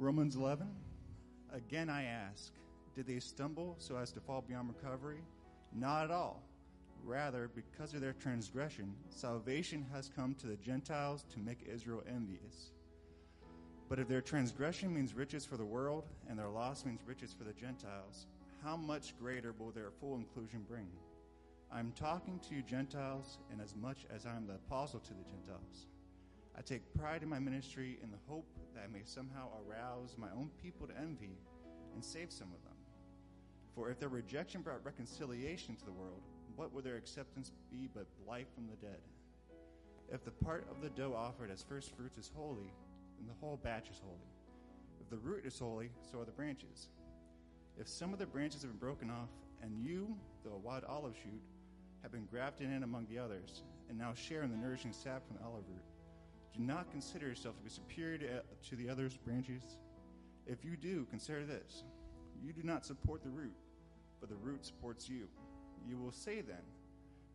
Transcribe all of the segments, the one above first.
Romans 11. Again, I ask, did they stumble so as to fall beyond recovery? Not at all. Rather, because of their transgression, salvation has come to the Gentiles to make Israel envious. But if their transgression means riches for the world, and their loss means riches for the Gentiles, how much greater will their full inclusion bring? I am talking to you, Gentiles, in as much as I am the apostle to the Gentiles. I take pride in my ministry in the hope that I may somehow arouse my own people to envy and save some of them. For if their rejection brought reconciliation to the world, what would their acceptance be but life from the dead? If the part of the dough offered as first fruits is holy, then the whole batch is holy. If the root is holy, so are the branches. If some of the branches have been broken off, and you, though a wild olive shoot, have been grafted in among the others, and now share in the nourishing sap from the olive root, do not consider yourself to be superior to, to the other's branches. If you do, consider this you do not support the root, but the root supports you. You will say then,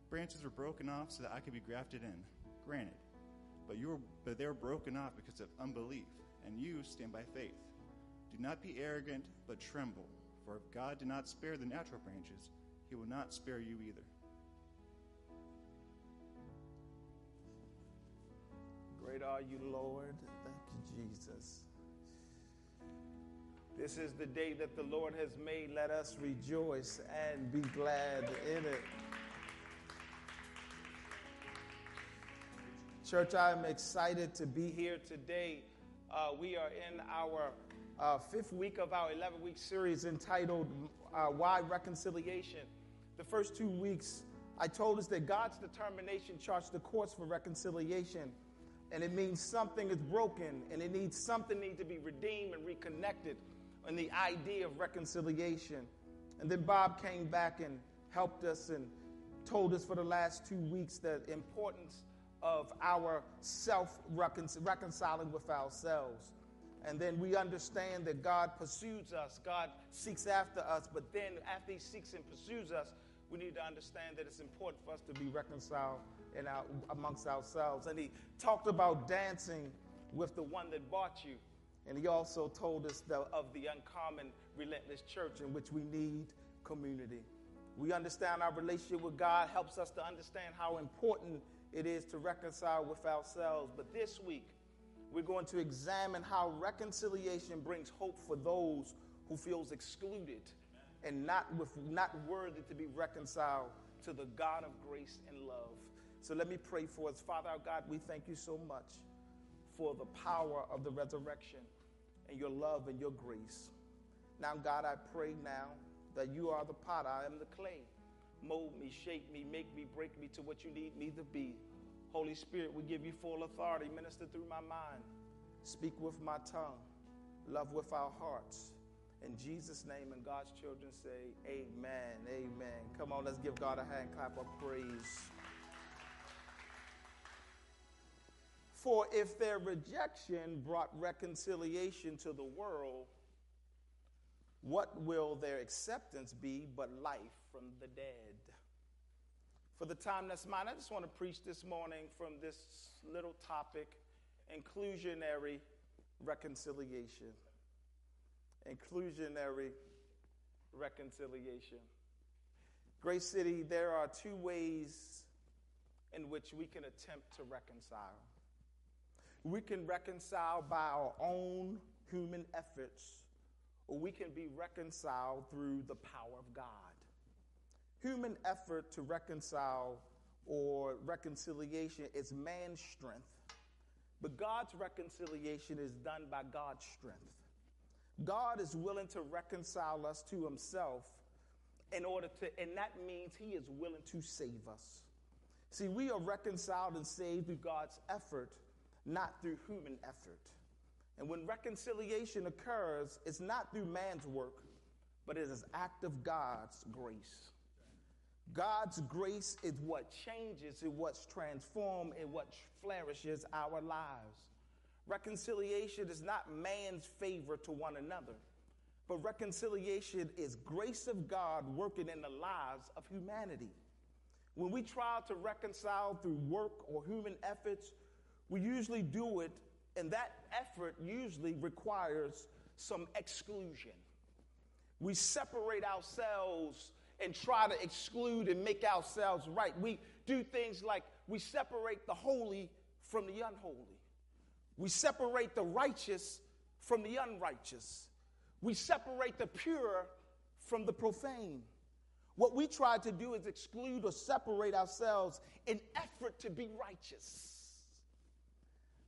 Branches were broken off so that I could be grafted in. Granted, but, you were, but they were broken off because of unbelief, and you stand by faith. Do not be arrogant, but tremble. For if God did not spare the natural branches, he will not spare you either. Great are you, Lord. Thank you, Jesus. This is the day that the Lord has made. Let us rejoice and be glad in it. Church, I'm excited to be here today. Uh, we are in our uh, fifth week of our 11 week series entitled uh, Why Reconciliation. The first two weeks, I told us that God's determination charts the course for reconciliation and it means something is broken and it needs something needs to be redeemed and reconnected and the idea of reconciliation. And then bob came back and helped us and told us for the last two weeks the importance of our self reconciling with ourselves. And then we understand that god pursues us. God seeks after us but then after he seeks and pursues us we need to understand that it's important for us to be reconciled in our, amongst ourselves. And he talked about dancing with the one that bought you. And he also told us the, of the uncommon, relentless church in which we need community. We understand our relationship with God helps us to understand how important it is to reconcile with ourselves. But this week, we're going to examine how reconciliation brings hope for those who feels excluded and not, with, not worthy to be reconciled to the God of grace and love. So let me pray for us. Father our God, we thank you so much for the power of the resurrection and your love and your grace. Now, God, I pray now that you are the pot, I am the clay. Mold me, shape me, make me, break me to what you need me to be. Holy Spirit, we give you full authority. Minister through my mind. Speak with my tongue. Love with our hearts. In Jesus' name, and God's children say, Amen. Amen. Come on, let's give God a hand clap of praise. For if their rejection brought reconciliation to the world, what will their acceptance be but life from the dead? For the time that's mine, I just want to preach this morning from this little topic inclusionary reconciliation. Inclusionary reconciliation. Grace City, there are two ways in which we can attempt to reconcile we can reconcile by our own human efforts, or we can be reconciled through the power of God. Human effort to reconcile or reconciliation is man's strength, but God's reconciliation is done by God's strength. God is willing to reconcile us to himself in order to, and that means he is willing to save us. See, we are reconciled and saved through God's effort not through human effort. And when reconciliation occurs, it's not through man's work, but it is an act of God's grace. God's grace is what changes, it what's transformed, and what flourishes our lives. Reconciliation is not man's favor to one another, but reconciliation is grace of God working in the lives of humanity. When we try to reconcile through work or human efforts, we usually do it And that effort usually requires some exclusion. We separate ourselves and try to exclude and make ourselves right. We do things like we separate the holy from the unholy. We separate the righteous from the unrighteous. We separate the pure from the profane. What we try to do is exclude or separate ourselves in effort to be righteous.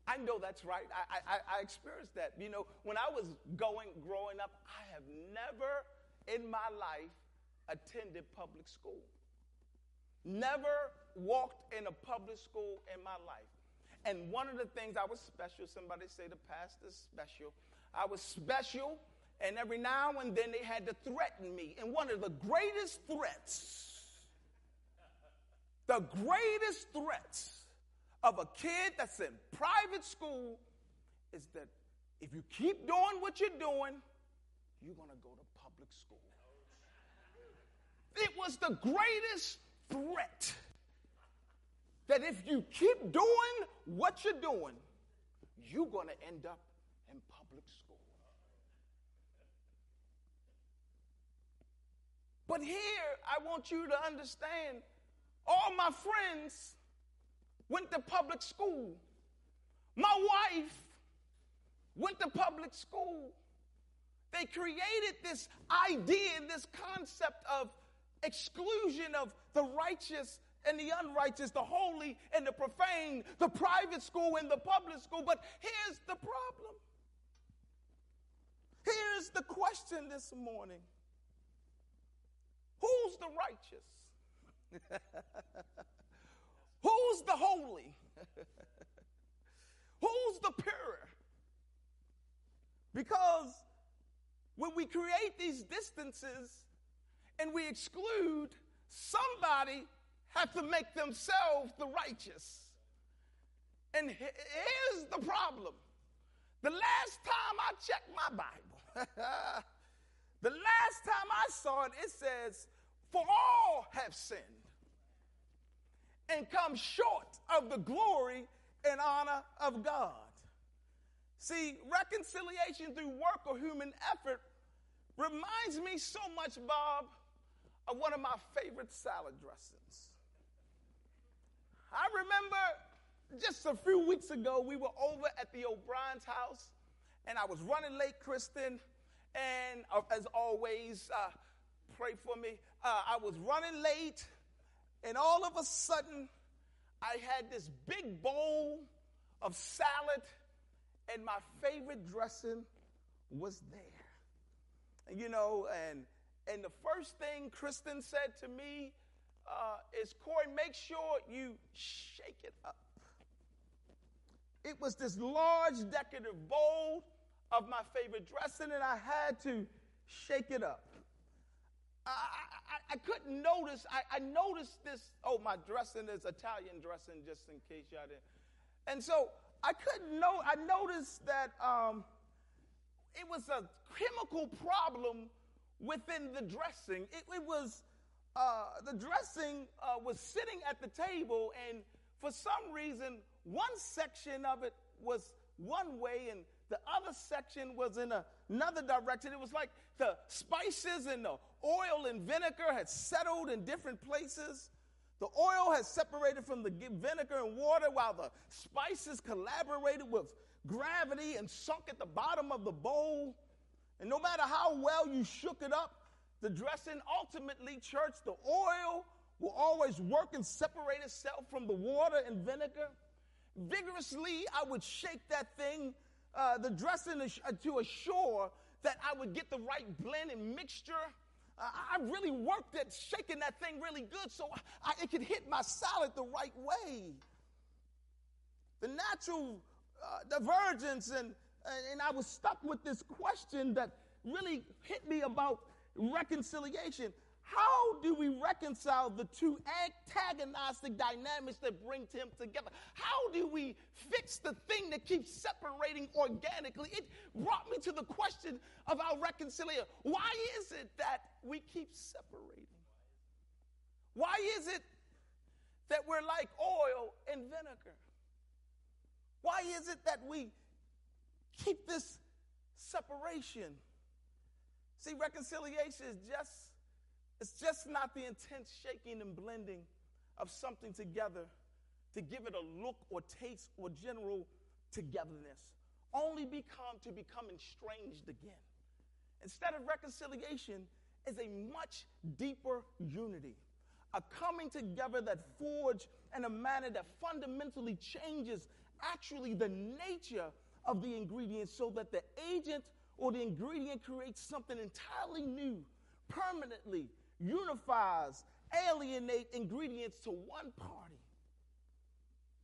I know that's right. I, I, I, experienced that. You know, when I was going, growing up, I have never in my life attended public school. Never walked in a public school in my life. And one of the things I was special, somebody say the pastor's special. I was special, and every now and then they had to threaten me. And one of the greatest threats, the greatest threats of a kid that's in private school is that if you keep doing what you're doing, you're going to go to public school. It was the greatest threat that if you keep doing what you're doing, you're going to end up in public school. But here, I want you to understand all my friends went to public school. My wife went to public school. They created this idea, and this concept of exclusion of the righteous and the unrighteous, the holy and the profane, the private school and the public school. But here's the problem. Here's the question this morning Who's the righteous? Who's the holy? Who's the pure? Because when we create these distances and we exclude, somebody has to make themselves the righteous. And here's the problem. The last time I checked my Bible, the last time I saw it, it says, For all have sinned and come short of the glory and honor of God. See, reconciliation through work or human effort reminds me so much, Bob, of one of my favorite salad dressings. I remember just a few weeks ago, we were over at the O'Brien's house, and I was running late, Kristen, and uh, as always, uh, pray for me. Uh, I was running late, and all of a sudden, I had this big bowl of salad, and my favorite dressing was there. You know, and and the first thing Kristen said to me uh, is, Corey, make sure you shake it up. It was this large decorative bowl of my favorite dressing, and I had to shake it up. I, I, couldn't notice, I, I, noticed this. Oh, my dressing is Italian dressing, just in case y'all didn't. And so I couldn't know, I noticed that um, it was a chemical problem within the dressing. It, it was, uh, the dressing uh, was sitting at the table, and for some reason, one section of it was one way, and the other section was in a, another direction. It was like the spices and the oil and vinegar had settled in different places. The oil had separated from the vinegar and water, while the spices collaborated with gravity and sunk at the bottom of the bowl. And no matter how well you shook it up, the dressing ultimately, church, the oil will always work and separate itself from the water and vinegar. Vigorously, I would shake that thing, uh, the dressing to assure that I would get the right blend and mixture. I really worked at shaking that thing really good so I, it could hit my salad the right way. The natural uh, divergence and and I was stuck with this question that really hit me about reconciliation. How do we reconcile the two antagonistic dynamics that bring them together? How do we fix the thing that keeps separating organically? It brought me to the question of our reconciliation. Why is it that we keep separating? Why is it that we're like oil and vinegar? Why is it that we keep this separation. See, reconciliation is just, it's just not the intense shaking and blending of something together to give it a look or taste or general togetherness. Only become to become estranged again. Instead of reconciliation is a much deeper unity. A coming together that forged in a manner that fundamentally changes actually the nature of the ingredient so that the agent or the ingredient creates something entirely new, permanently unifies, alienate ingredients to one party.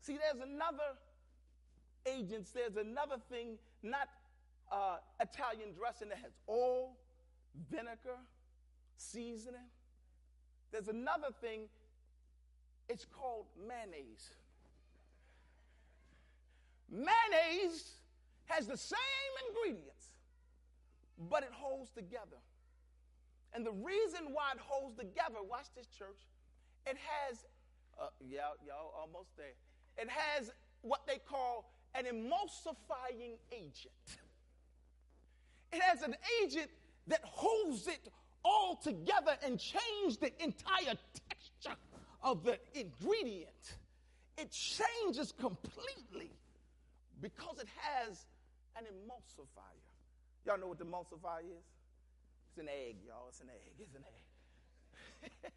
See, there's another agents, there's another thing, not uh, Italian dressing that has oil, vinegar, seasoning. There's another thing, it's called mayonnaise. Mayonnaise has the same ingredients, but it holds together. And the reason why it holds together, watch this, church, it has, uh, y'all, y'all almost there. It has what they call an emulsifying agent. It has an agent that holds it all together and changes the entire texture of the ingredient. It changes completely because it has an emulsifier. Y'all know what the emulsifier is? It's an egg, y'all. It's an egg. It's an egg.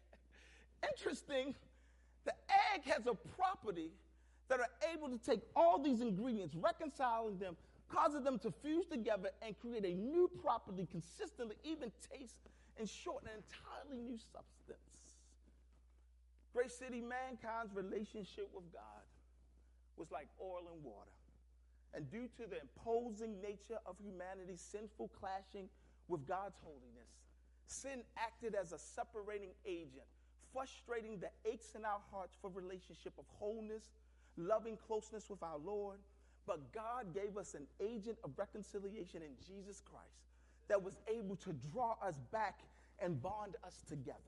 Interesting, the egg has a property that are able to take all these ingredients, reconciling them, causing them to fuse together and create a new property consistently, even taste and shorten an entirely new substance. Grace City, mankind's relationship with God was like oil and water. And due to the imposing nature of humanity's sinful clashing with God's holiness, sin acted as a separating agent, frustrating the aches in our hearts for relationship of wholeness, loving closeness with our Lord. But God gave us an agent of reconciliation in Jesus Christ that was able to draw us back and bond us together.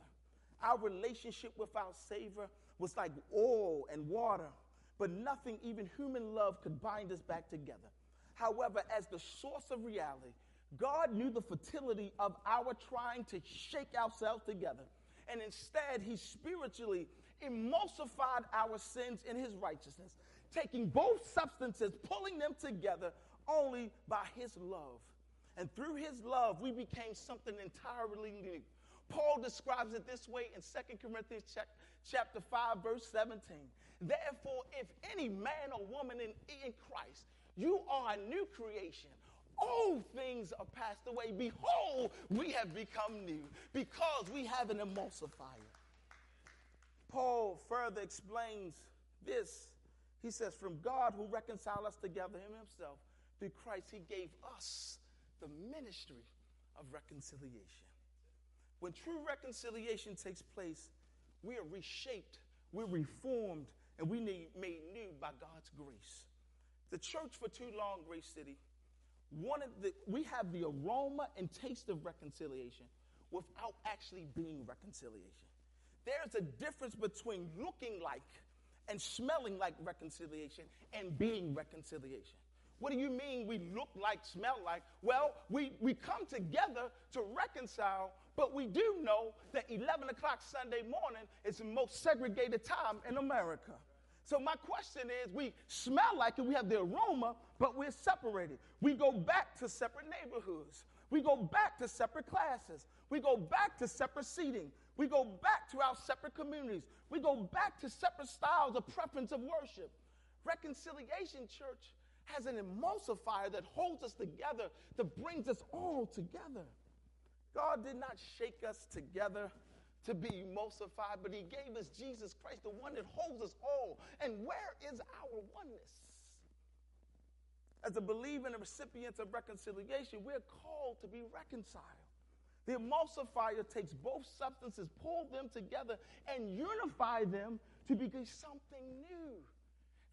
Our relationship with our Savior was like oil and water but nothing, even human love, could bind us back together. However, as the source of reality, God knew the fertility of our trying to shake ourselves together. And instead, He spiritually emulsified our sins in His righteousness, taking both substances, pulling them together only by His love. And through His love, we became something entirely new. Paul describes it this way in 2 Corinthians chapter 5, verse 17. Therefore, if any man or woman in, in Christ, you are a new creation. All things are passed away. Behold, we have become new because we have an emulsifier. Paul further explains this. He says, From God who reconciled us together, Him Himself, through Christ, He gave us the ministry of reconciliation. When true reconciliation takes place, we are reshaped, we're reformed, and we need made new by God's grace. The church for too long, Grace City, wanted the, we have the aroma and taste of reconciliation without actually being reconciliation. There's a difference between looking like and smelling like reconciliation and being reconciliation. What do you mean we look like, smell like? Well, we, we come together to reconcile, but we do know that 11 o'clock Sunday morning is the most segregated time in America. So my question is, we smell like it, we have the aroma, but we're separated. We go back to separate neighborhoods. We go back to separate classes. We go back to separate seating. We go back to our separate communities. We go back to separate styles of preference of worship. Reconciliation Church has an emulsifier that holds us together, that brings us all together. God did not shake us together to be emulsified, but he gave us Jesus Christ, the one that holds us all. And where is our oneness? As a believer and a recipient of reconciliation, we're called to be reconciled. The emulsifier takes both substances, pull them together, and unify them to become something new.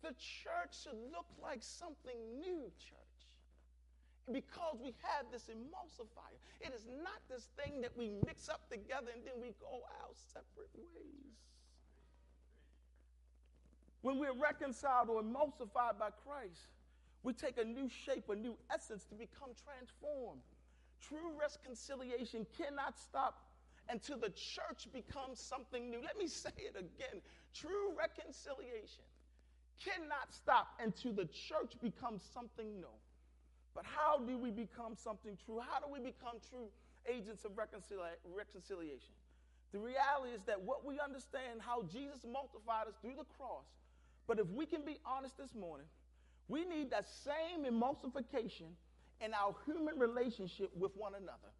The church should look like something new, church because we have this emulsifier. It is not this thing that we mix up together and then we go our separate ways. When we're reconciled or emulsified by Christ, We take a new shape, a new essence to become transformed. True reconciliation cannot stop until the church becomes something new. Let me say it again. True reconciliation cannot stop until the church becomes something new. But how do we become something true? How do we become true agents of reconcili- reconciliation? The reality is that what we understand how Jesus multiplied us through the cross, but if we can be honest this morning, we need that same emulsification in our human relationship with one another.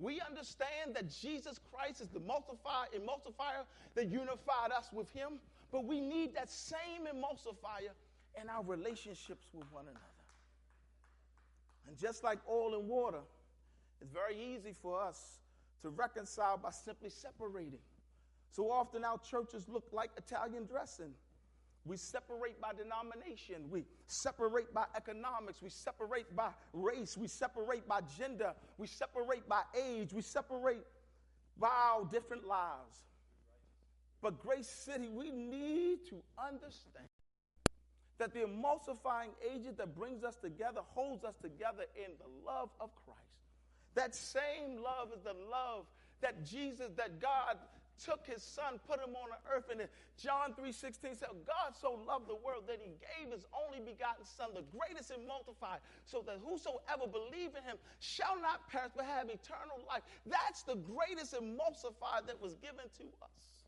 We understand that Jesus Christ is the multiplier, emulsifier that unified us with Him, but we need that same emulsifier in our relationships with one another. And just like oil and water, it's very easy for us to reconcile by simply separating. So often our churches look like Italian dressing. We separate by denomination. We separate by economics. We separate by race. We separate by gender. We separate by age. We separate by our different lives. But Grace City, we need to understand that the emulsifying agent that brings us together holds us together in the love of Christ. That same love is the love that Jesus, that God took his son, put him on the earth, and John 3:16 said, God so loved the world that he gave his only begotten son, the greatest and multiplied, so that whosoever believe in him shall not perish but have eternal life. That's the greatest emulsifier that was given to us.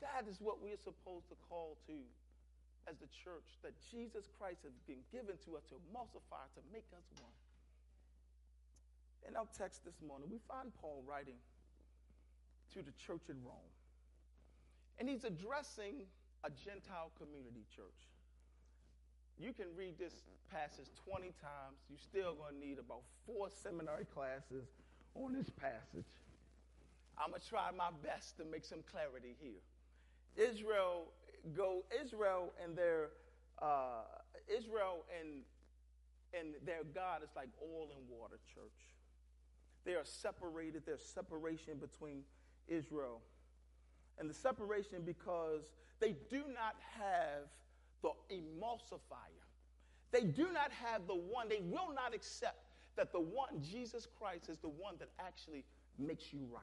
That is what we are supposed to call to as the church, that Jesus Christ has been given to us to emulsify, to make us one. In our text this morning, we find Paul writing to the church in Rome. And he's addressing a Gentile community church. You can read this passage 20 times. You're still going to need about four seminary classes on this passage. I'm going to try my best to make some clarity here. Israel go Israel and their uh, Israel and and their God is like oil and water, church. They are separated. There's separation between Israel. And the separation because they do not have the emulsifier. They do not have the one, they will not accept that the one, Jesus Christ, is the one that actually makes you right.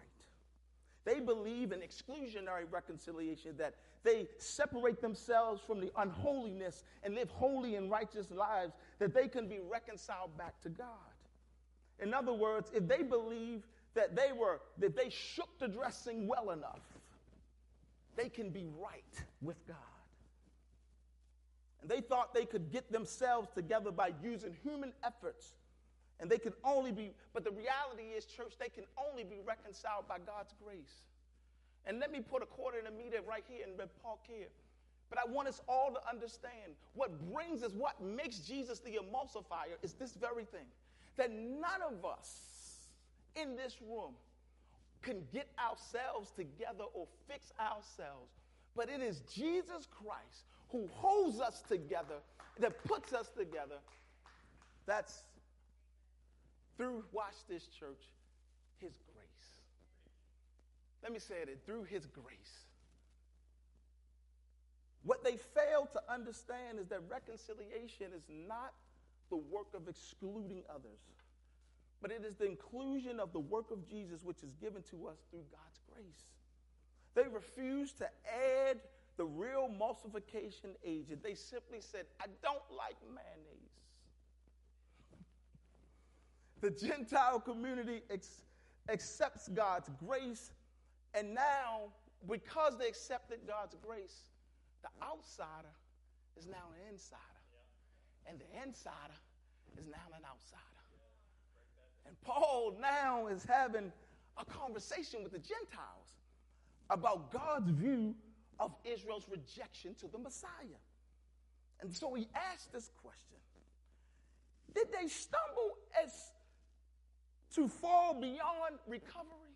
They believe in exclusionary reconciliation, that they separate themselves from the unholiness and live holy and righteous lives, that they can be reconciled back to God. In other words, if they believe that they were, that they shook the dressing well enough, they can be right with God. And they thought they could get themselves together by using human efforts. And they can only be, but the reality is, church, they can only be reconciled by God's grace. And let me put a quarter in a meter right here and park here. But I want us all to understand what brings us, what makes Jesus the emulsifier is this very thing that none of us in this room can get ourselves together or fix ourselves. But it is Jesus Christ who holds us together, that puts us together. That's through, watch this church, his grace. Let me say it through his grace. What they fail to understand is that reconciliation is not the work of excluding others, but it is the inclusion of the work of Jesus which is given to us through God's grace. They refuse to add the real emulsification agent. They simply said, I don't like mayonnaise. The Gentile community ex- accepts God's grace, and now, because they accepted God's grace, the outsider is now an insider, and the insider is now an outsider. And Paul now is having a conversation with the Gentiles about God's view of Israel's rejection to the Messiah. And so he asked this question Did they stumble as to fall beyond recovery?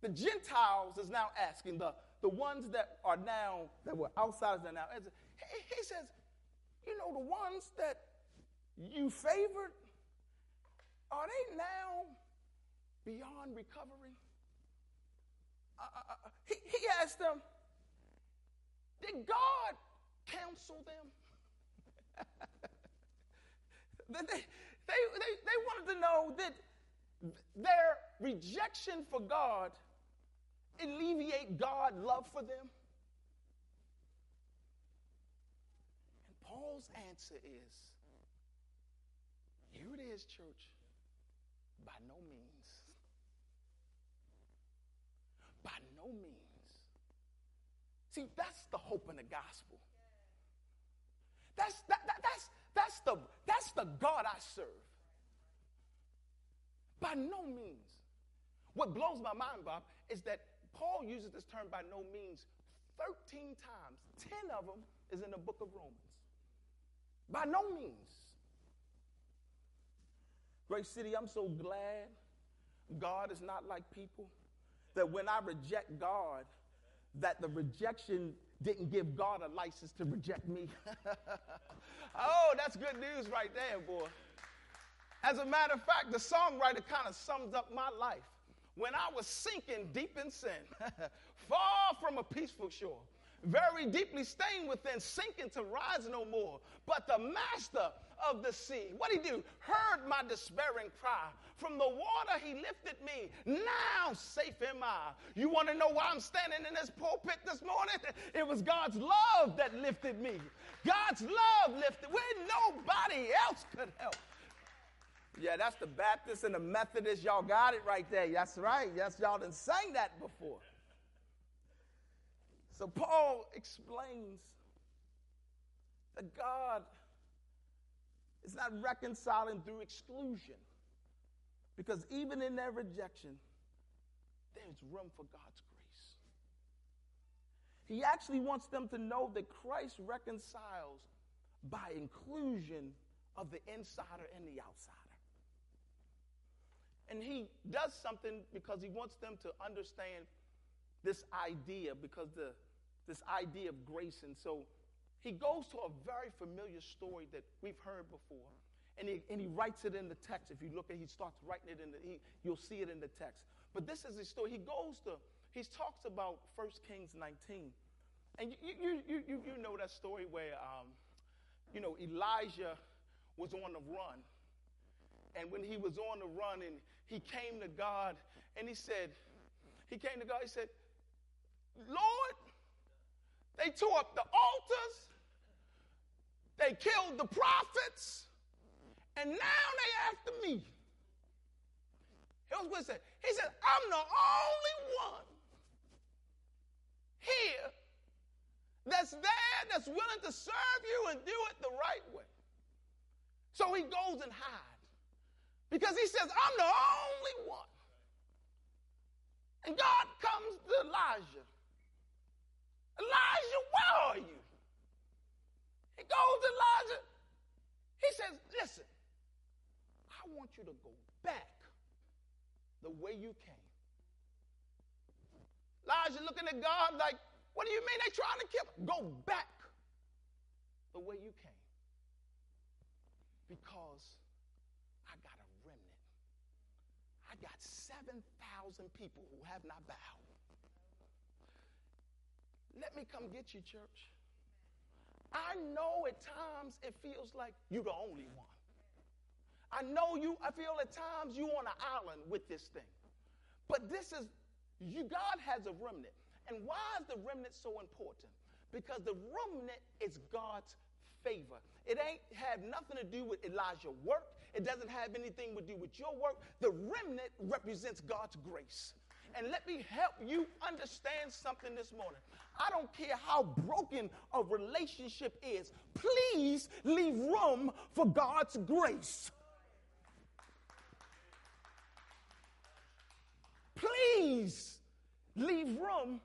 The Gentiles is now asking, the, the ones that are now, that were outsiders are now, he, he says, you know, the ones that you favored, are they now beyond recovery? Uh, uh, he, he asked them, Did God counsel them? They, they, they, they wanted to know that their rejection for God alleviate God's love for them. And Paul's answer is here it is, church. By no means. By no means. See, that's the hope in the gospel. That's, that, that, that's, that's, the, that's the God I serve. By no means. What blows my mind, Bob, is that Paul uses this term by no means 13 times. 10 of them is in the book of Romans. By no means. Grace City, I'm so glad God is not like people. That when I reject God, that the rejection didn't give God a license to reject me. oh, that's good news right there, boy. As a matter of fact, the songwriter kind of sums up my life. When I was sinking deep in sin, far from a peaceful shore, very deeply stained within, sinking to rise no more. But the master of the sea, what he do? Heard my despairing cry. From the water he lifted me. Now safe am I. You want to know why I'm standing in this pulpit this morning? It was God's love that lifted me. God's love lifted where nobody else could help. Yeah, that's the Baptist and the Methodist. Y'all got it right there. That's right. Yes, y'all done sang that before. So Paul explains that God is not reconciling through exclusion. Because even in their rejection, there's room for God's grace. He actually wants them to know that Christ reconciles by inclusion of the insider and the outsider. And he does something because he wants them to understand this idea, because the this idea of grace. And so he goes to a very familiar story that we've heard before. And he, and he writes it in the text. If you look at he starts writing it in the, he, you'll see it in the text. But this is his story. He goes to, he talks about 1 Kings 19. And you, you, you, you, you know that story where, um, you know, Elijah was on the run. And when he was on the run and he came to God and he said, he came to God, he said, Lord, they tore up the altars. They killed the prophets. And now they after me. Here's what he said. He said, I'm the only one here that's there, that's willing to serve you and do it the right way. So he goes and hides. Because he says, I'm the only one. And God comes to Elijah Elijah, where are you? He goes to Elijah. He says, Listen, I want you to go back the way you came. Elijah looking at God like, What do you mean they trying to kill me? Go back the way you came. Because I got a remnant. I got 7,000 people who have not bowed. Let me come get you, church. I know at times it feels like you're the only one. I know you, I feel at times you on an island with this thing. But this is, you, God has a remnant. And why is the remnant so important? Because the remnant is God's favor. It ain't have nothing to do with Elijah's work. It doesn't have anything to do with your work. The remnant represents God's grace. And let me help you understand something this morning. I don't care how broken a relationship is, please leave room for God's grace. Please leave room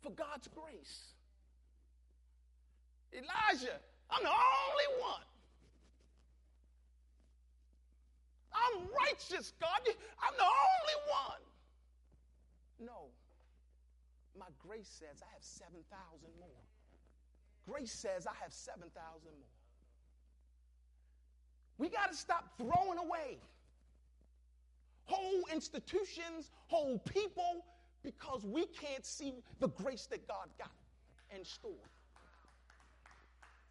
for God's grace. Elijah, I'm the only one. I'm righteous, God. I'm the only one. No. My grace says I have 7,000 more. Grace says I have 7,000 more. We got to stop throwing away whole institutions, whole people, because we can't see the grace that God got in store.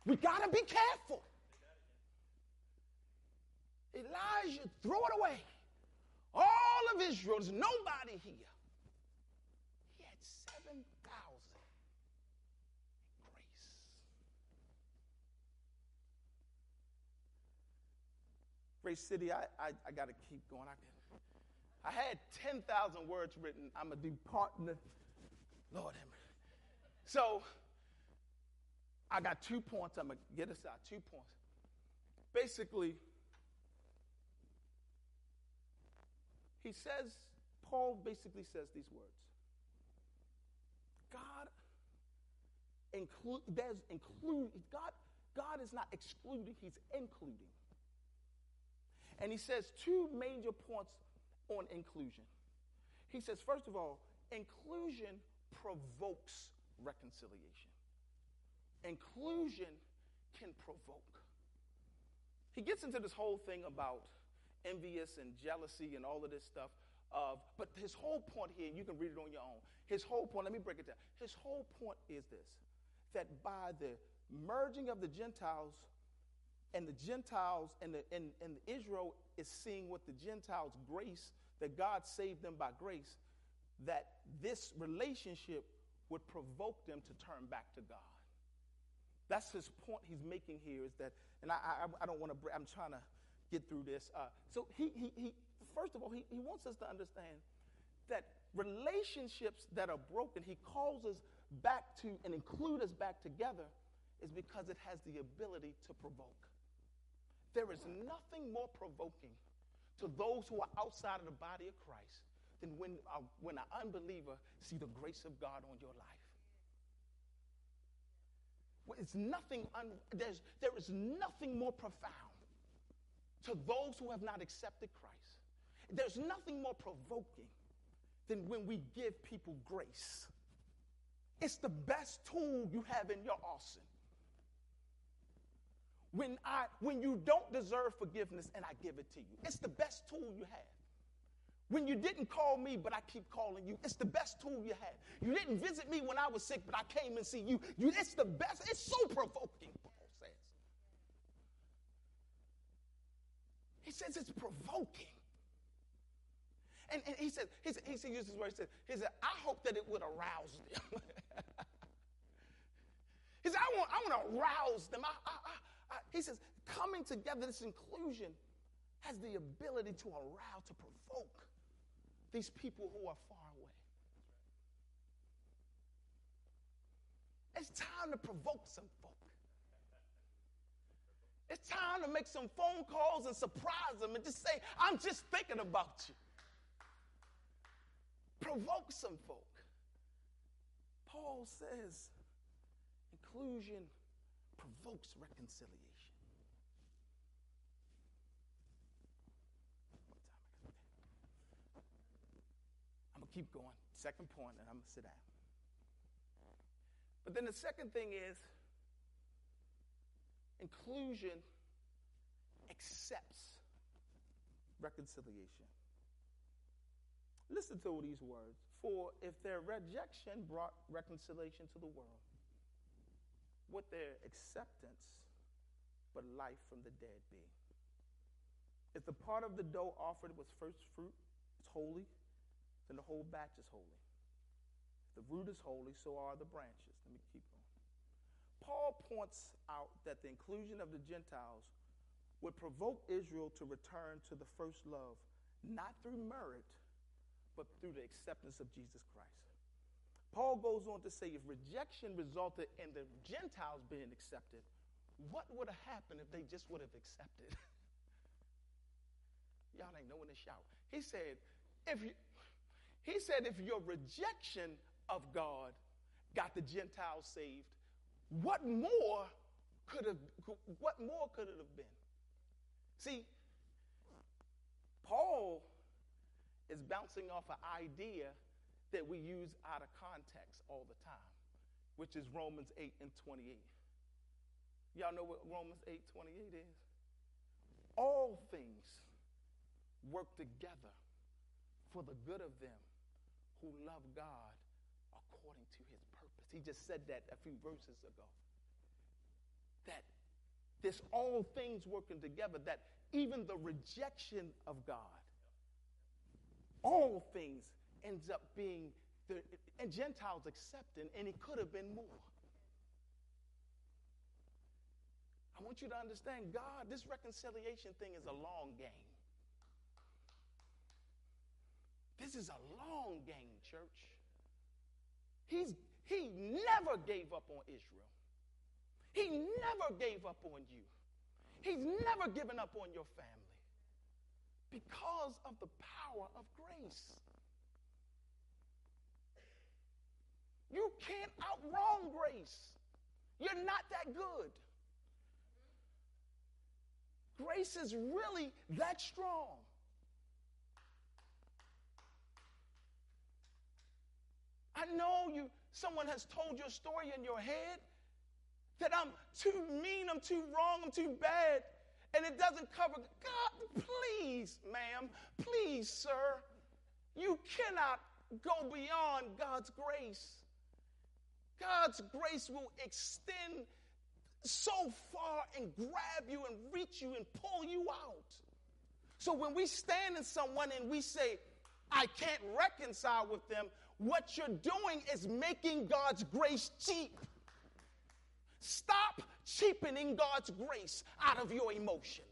We got to be careful. Elijah, throw it away. All of Israel, there's nobody here. He had 7,000 grace. Grace City, I, I, I got to keep going. I, I had 10,000 words written. I'm a department. Lord. So I got two points. I'm going to get us out. Two points. Basically, he says, Paul basically says these words God include, there's include, God, God is not excluding, he's including. And he says two major points on inclusion. He says, first of all, inclusion provokes reconciliation. Inclusion can provoke. He gets into this whole thing about envious and jealousy and all of this stuff. Of, but his whole point here, you can read it on your own. His whole point, let me break it down. His whole point is this that by the merging of the Gentiles, and the Gentiles and, the, and, and Israel is seeing what the Gentiles' grace, that God saved them by grace, that this relationship would provoke them to turn back to God. That's his point he's making here is that, and I, I, I don't want to, I'm trying to get through this. Uh, so he, he, he, first of all, he, he wants us to understand that relationships that are broken, he calls us back to and include us back together is because it has the ability to provoke. There is nothing more provoking to those who are outside of the body of Christ than when, uh, when an unbeliever see the grace of God on your life. It's nothing, un- there's, there is nothing more profound to those who have not accepted Christ. There's nothing more provoking than when we give people grace. It's the best tool you have in your arsenal. When, I, when you don't deserve forgiveness and I give it to you, it's the best tool you have. When you didn't call me, but I keep calling you, it's the best tool you have. You didn't visit me when I was sick, but I came and see you. you it's the best. It's so provoking, Paul says. He says it's provoking. And, and he said, he said, he said, uses word, he said, he said, I hope that it would arouse them. he said, I want, I want to arouse them. I, I, I, Uh, he says, coming together, this inclusion has the ability to arouse, to provoke these people who are far away. It's time to provoke some folk. It's time to make some phone calls and surprise them and just say, I'm just thinking about you. Provoke some folk. Paul says inclusion provokes reconciliation. I'm going to keep going. Second point, and I'm going to sit down. But then the second thing is inclusion accepts reconciliation. Listen to these words. For if their rejection brought reconciliation to the world, what their acceptance but life from the dead be? If the part of the dough offered was first fruit, it's holy, then the whole batch is holy. If the root is holy, so are the branches. Let me keep going. Paul points out that the inclusion of the Gentiles would provoke Israel to return to the first love, not through merit, but through the acceptance of Jesus Christ. Paul goes on to say if rejection resulted in the Gentiles being accepted, what would have happened if they just would have accepted? Y'all ain't knowing to shout. He said, if you, he said, if your rejection of God got the Gentiles saved, what more could have what more could it have been? See, Paul is bouncing off an idea that we use out of context all the time, which is Romans 8 and 28. Y'all know what Romans 8 28 is? All things work together for the good of them who love God according to his purpose. He just said that a few verses ago. That This all things working together, that even the rejection of God, all things ends up being, the, and Gentiles accepting, and it could have been more. I want you to understand God, this reconciliation thing is a long game. This is a long game, church. He's, he never gave up on Israel. He never gave up on you. He's never given up on your family because of the power of grace. You can't outwrong grace. You're not that good. Grace is really that strong. I know you someone has told your story in your head that I'm too mean, I'm too wrong, I'm too bad, and it doesn't cover God, please, ma'am, please, sir. You cannot go beyond God's grace. God's grace will extend so far and grab you and reach you and pull you out. So when we stand in someone and we say, I can't reconcile with them, what you're doing is making God's grace cheap. Stop cheapening God's grace out of your emotions.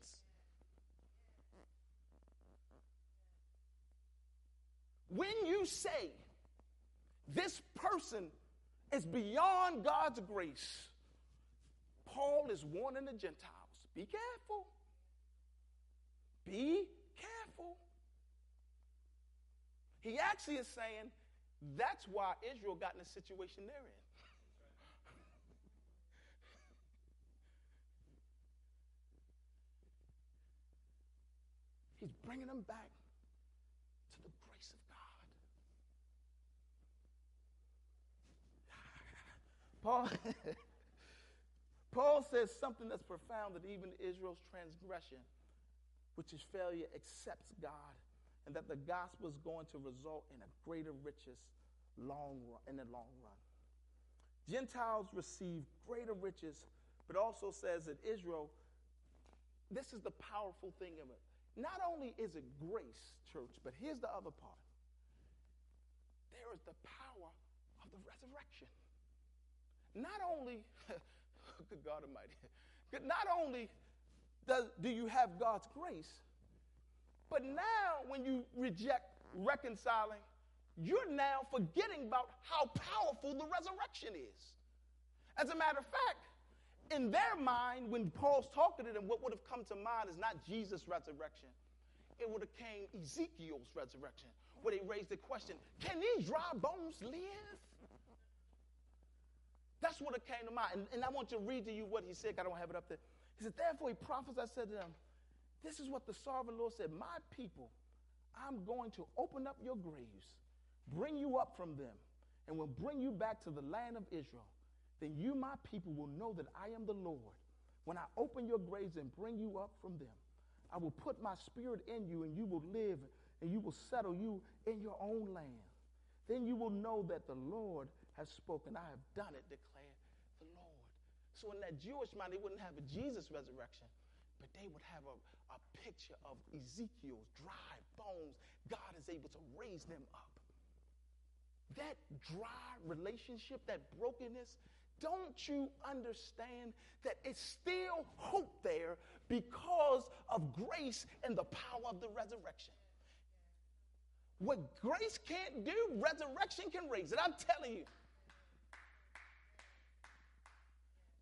When you say this person is beyond God's grace, Paul is warning the Gentiles be careful. Be careful. He actually is saying that's why Israel got in the situation they're in. He's bringing them back to the grace of God. Paul, Paul says something that's profound that even Israel's transgression, which is failure, accepts God and that the gospel is going to result in a greater riches long run, in the long run. Gentiles receive greater riches, but also says that Israel, this is the powerful thing of it. Not only is it grace, church, but here's the other part. There is the power of the resurrection. Not only, good God Almighty, not only does, do you have God's grace, but now, when you reject reconciling, you're now forgetting about how powerful the resurrection is. As a matter of fact, in their mind, when Paul's talking to them, what would have come to mind is not Jesus' resurrection. It would have came Ezekiel's resurrection, where they raised the question, can these dry bones live? That's what it came to mind. And, and I want to read to you what he said. I don't have it up there. He said, therefore he prophesied, said to them, this is what the sovereign Lord said My people, I'm going to open up your graves, bring you up from them, and will bring you back to the land of Israel. Then you, my people, will know that I am the Lord. When I open your graves and bring you up from them, I will put my spirit in you, and you will live, and you will settle you in your own land. Then you will know that the Lord has spoken. I have done it, declared the Lord. So in that Jewish mind, they wouldn't have a Jesus resurrection, but they would have a, a picture of Ezekiel's dry bones. God is able to raise them up. That dry relationship, that brokenness, don't you understand that it's still hope there because of grace and the power of the resurrection? What grace can't do, resurrection can raise it. I'm telling you.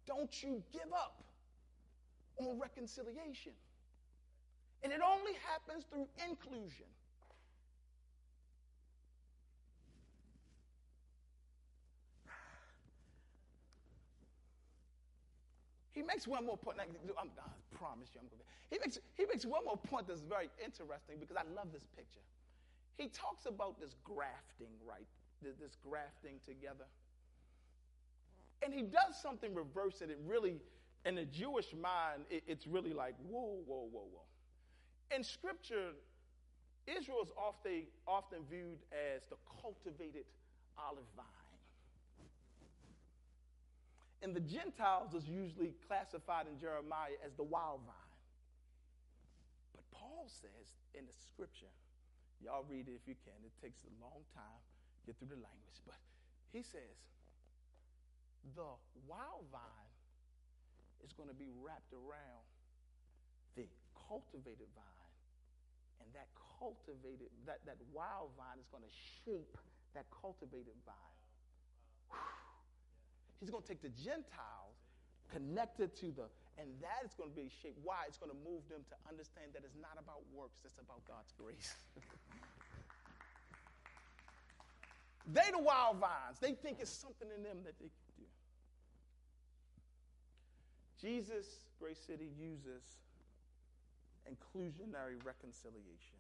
Don't you give up on reconciliation. And it only happens through inclusion. He makes one more point. I'm, I promise you, I'm going to. He makes, he makes one more point that's very interesting because I love this picture. He talks about this grafting, right? This grafting together. And he does something reverse that it really, in the Jewish mind, it, it's really like, whoa, whoa, whoa, whoa. In Scripture, Israel is often, often viewed as the cultivated olive vine. And the Gentiles is usually classified in Jeremiah as the wild vine. But Paul says in the scripture, y'all read it if you can, it takes a long time get through the language, but he says, the wild vine is going to be wrapped around the cultivated vine. And that cultivated, that, that wild vine is going to shape that cultivated vine. He's going to take the Gentiles connected to the, and that is going to be shaped. Why? It's going to move them to understand that it's not about works, it's about God's grace. they the wild vines. They think it's something in them that they. Jesus, Grace City, uses inclusionary reconciliation.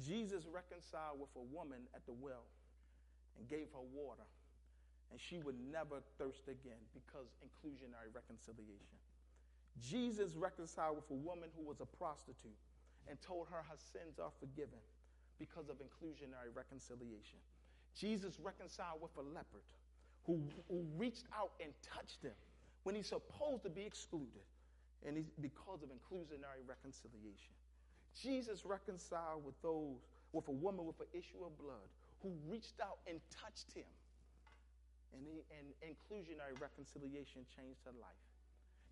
Jesus reconciled with a woman at the well and gave her water and she would never thirst again because inclusionary reconciliation. Jesus reconciled with a woman who was a prostitute and told her her sins are forgiven because of inclusionary reconciliation. Jesus reconciled with a leopard who, who reached out and touched him when he's supposed to be excluded and he's, because of inclusionary reconciliation. Jesus reconciled with those, with a woman with an issue of blood who reached out and touched him and, he, and inclusionary reconciliation changed her life.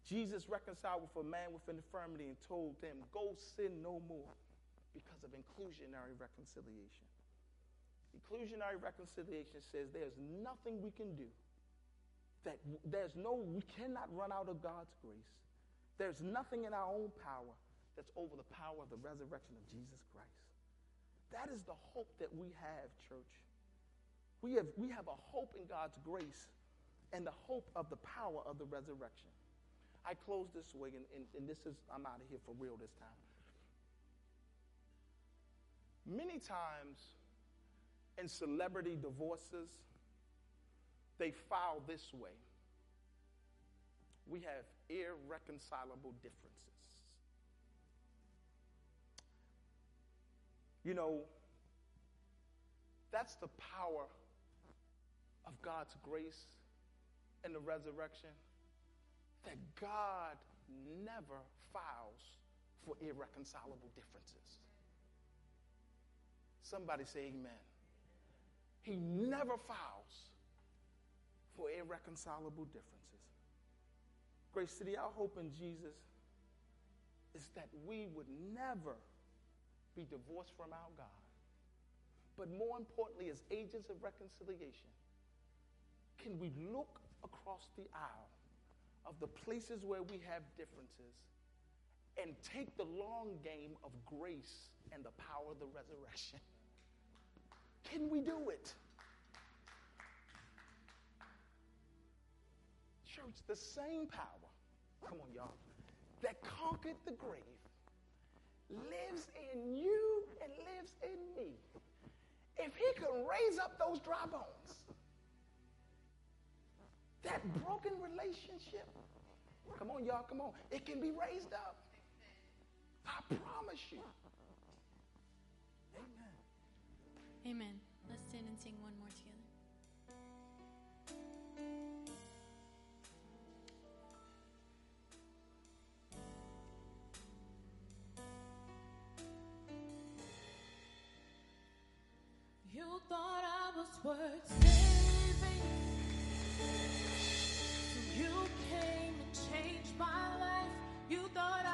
Jesus reconciled with a man with an infirmity and told them, Go sin no more because of inclusionary reconciliation. Inclusionary reconciliation says there's nothing we can do. That there's no, we cannot run out of God's grace. There's nothing in our own power that's over the power of the resurrection of Jesus Christ. That is the hope that we have, church. We have, we have a hope in God's grace and the hope of the power of the resurrection. I close this way, and, and, and this is, I'm out of here for real this time. Many times in celebrity divorces, they file this way we have irreconcilable differences. You know, that's the power of God's grace and the resurrection that God never files for irreconcilable differences. Somebody say amen. He never files for irreconcilable differences. Grace City, our hope in Jesus is that we would never be divorced from our God. But more importantly, as agents of reconciliation, can we look across the aisle of the places where we have differences and take the long game of grace and the power of the resurrection? Can we do it? Church, the same power, come on, y'all, that conquered the grave lives in you and lives in me. If he can raise up those dry bones, that broken relationship, come on, y'all, come on, it can be raised up. I promise you. Amen. Amen. Let's stand and sing one more together. You thought I was worth saving. So you came and changed my life. You thought